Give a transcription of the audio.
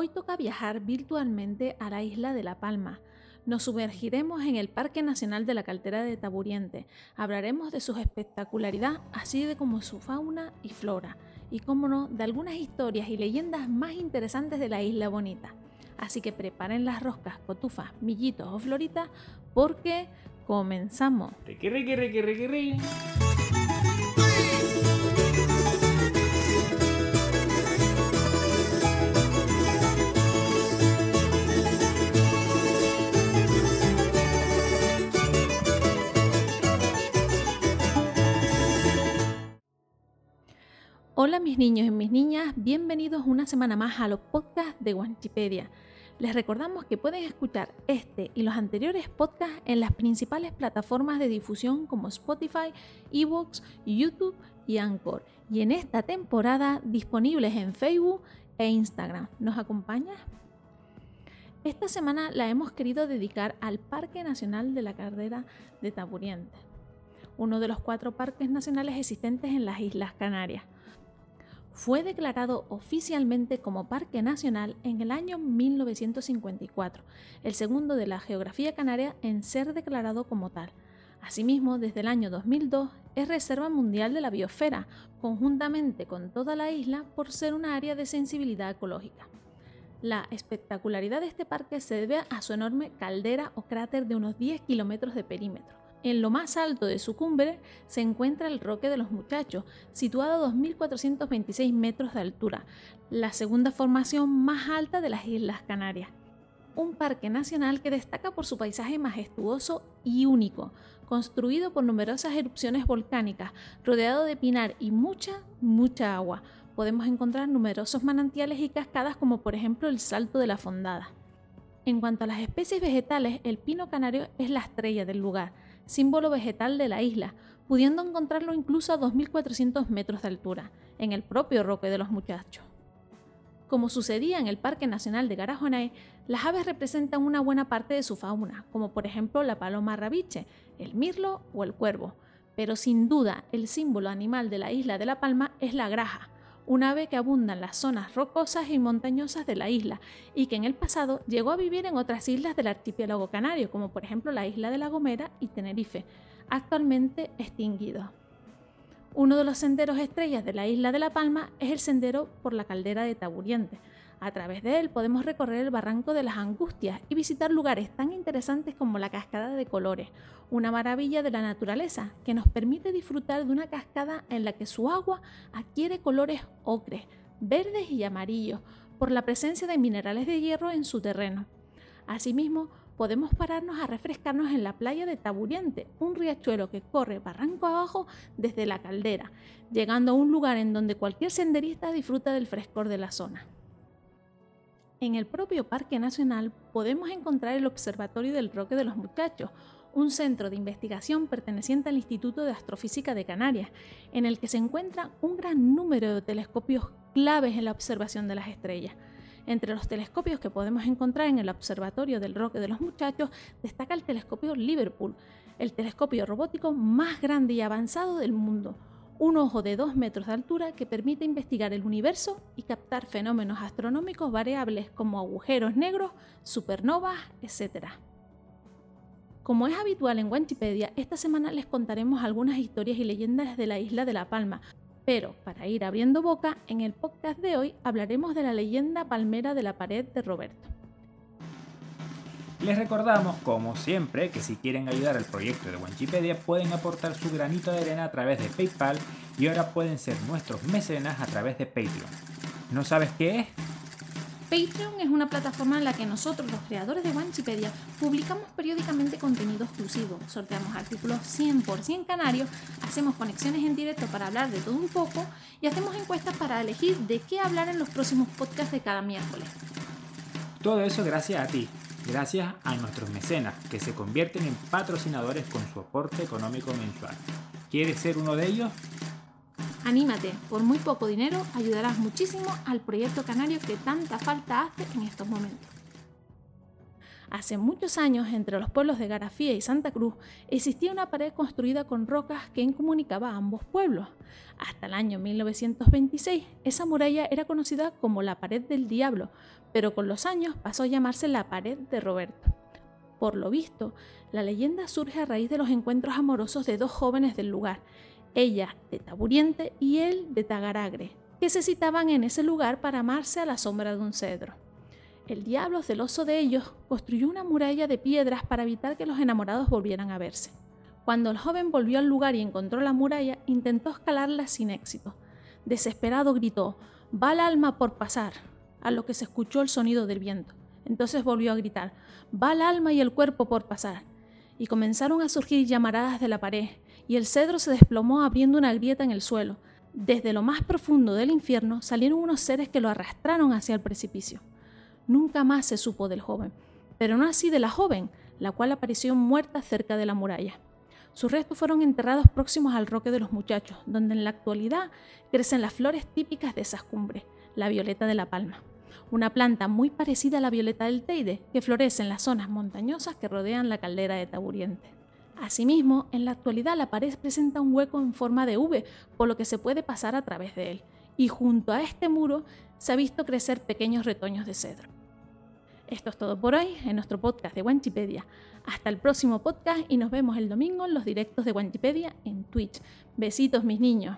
Hoy toca viajar virtualmente a la isla de La Palma. Nos sumergiremos en el Parque Nacional de la Caltera de Taburiente. Hablaremos de su espectacularidad, así de como su fauna y flora. Y, como no, de algunas historias y leyendas más interesantes de la isla bonita. Así que preparen las roscas, cotufas, millitos o floritas, porque comenzamos. Hola mis niños y mis niñas, bienvenidos una semana más a los podcasts de Wanchipedia. Les recordamos que pueden escuchar este y los anteriores podcasts en las principales plataformas de difusión como Spotify, Evox, YouTube y Anchor. Y en esta temporada disponibles en Facebook e Instagram. ¿Nos acompañas? Esta semana la hemos querido dedicar al Parque Nacional de la Carrera de Taburiente, uno de los cuatro parques nacionales existentes en las Islas Canarias fue declarado oficialmente como Parque Nacional en el año 1954, el segundo de la geografía canaria en ser declarado como tal. Asimismo, desde el año 2002 es Reserva Mundial de la Biosfera, conjuntamente con toda la isla por ser una área de sensibilidad ecológica. La espectacularidad de este parque se debe a su enorme caldera o cráter de unos 10 kilómetros de perímetro, en lo más alto de su cumbre se encuentra el Roque de los Muchachos, situado a 2.426 metros de altura, la segunda formación más alta de las Islas Canarias. Un parque nacional que destaca por su paisaje majestuoso y único, construido por numerosas erupciones volcánicas, rodeado de pinar y mucha, mucha agua. Podemos encontrar numerosos manantiales y cascadas como por ejemplo el Salto de la Fondada. En cuanto a las especies vegetales, el pino canario es la estrella del lugar símbolo vegetal de la isla, pudiendo encontrarlo incluso a 2.400 metros de altura, en el propio Roque de los Muchachos. Como sucedía en el Parque Nacional de Garajonae, las aves representan una buena parte de su fauna, como por ejemplo la paloma rabiche, el mirlo o el cuervo, pero sin duda el símbolo animal de la isla de La Palma es la graja, un ave que abunda en las zonas rocosas y montañosas de la isla y que en el pasado llegó a vivir en otras islas del archipiélago canario, como por ejemplo la isla de La Gomera y Tenerife, actualmente extinguidos. Uno de los senderos estrellas de la isla de La Palma es el sendero por la caldera de Taburiente, a través de él podemos recorrer el Barranco de las Angustias y visitar lugares tan interesantes como la Cascada de Colores, una maravilla de la naturaleza que nos permite disfrutar de una cascada en la que su agua adquiere colores ocres, verdes y amarillos por la presencia de minerales de hierro en su terreno. Asimismo, podemos pararnos a refrescarnos en la playa de Taburiente, un riachuelo que corre barranco abajo desde la caldera, llegando a un lugar en donde cualquier senderista disfruta del frescor de la zona. En el propio Parque Nacional podemos encontrar el Observatorio del Roque de los Muchachos, un centro de investigación perteneciente al Instituto de Astrofísica de Canarias, en el que se encuentra un gran número de telescopios claves en la observación de las estrellas. Entre los telescopios que podemos encontrar en el Observatorio del Roque de los Muchachos destaca el telescopio Liverpool, el telescopio robótico más grande y avanzado del mundo, un ojo de 2 metros de altura que permite investigar el universo y captar fenómenos astronómicos variables como agujeros negros, supernovas, etc. Como es habitual en Wikipedia, esta semana les contaremos algunas historias y leyendas de la isla de La Palma, pero para ir abriendo boca, en el podcast de hoy hablaremos de la leyenda palmera de la pared de Roberto. Les recordamos, como siempre, que si quieren ayudar al proyecto de Wikipedia pueden aportar su granito de arena a través de PayPal y ahora pueden ser nuestros mecenas a través de Patreon. ¿No sabes qué es? Patreon es una plataforma en la que nosotros, los creadores de Wikipedia, publicamos periódicamente contenido exclusivo, sorteamos artículos 100% canarios, hacemos conexiones en directo para hablar de todo un poco y hacemos encuestas para elegir de qué hablar en los próximos podcasts de cada miércoles. Todo eso gracias a ti, gracias a nuestros mecenas, que se convierten en patrocinadores con su aporte económico mensual. ¿Quieres ser uno de ellos? Anímate, por muy poco dinero ayudarás muchísimo al proyecto canario que tanta falta hace en estos momentos. Hace muchos años, entre los pueblos de Garafía y Santa Cruz, existía una pared construida con rocas que incomunicaba a ambos pueblos. Hasta el año 1926, esa muralla era conocida como la Pared del Diablo, pero con los años pasó a llamarse la Pared de Roberto. Por lo visto, la leyenda surge a raíz de los encuentros amorosos de dos jóvenes del lugar, ella de Taburiente y él de Tagaragre, que se citaban en ese lugar para amarse a la sombra de un cedro. El diablo, celoso de ellos, construyó una muralla de piedras para evitar que los enamorados volvieran a verse. Cuando el joven volvió al lugar y encontró la muralla, intentó escalarla sin éxito. Desesperado gritó, Va el alma por pasar, a lo que se escuchó el sonido del viento. Entonces volvió a gritar, Va el alma y el cuerpo por pasar. Y comenzaron a surgir llamaradas de la pared, y el cedro se desplomó abriendo una grieta en el suelo. Desde lo más profundo del infierno salieron unos seres que lo arrastraron hacia el precipicio. Nunca más se supo del joven, pero no así de la joven, la cual apareció muerta cerca de la muralla. Sus restos fueron enterrados próximos al roque de los muchachos, donde en la actualidad crecen las flores típicas de esas cumbres, la violeta de la palma, una planta muy parecida a la violeta del Teide, que florece en las zonas montañosas que rodean la caldera de Taburiente. Asimismo, en la actualidad la pared presenta un hueco en forma de V, por lo que se puede pasar a través de él, y junto a este muro se ha visto crecer pequeños retoños de cedro. Esto es todo por hoy en nuestro podcast de Wanchipedia. Hasta el próximo podcast y nos vemos el domingo en los directos de Wanchipedia en Twitch. Besitos mis niños.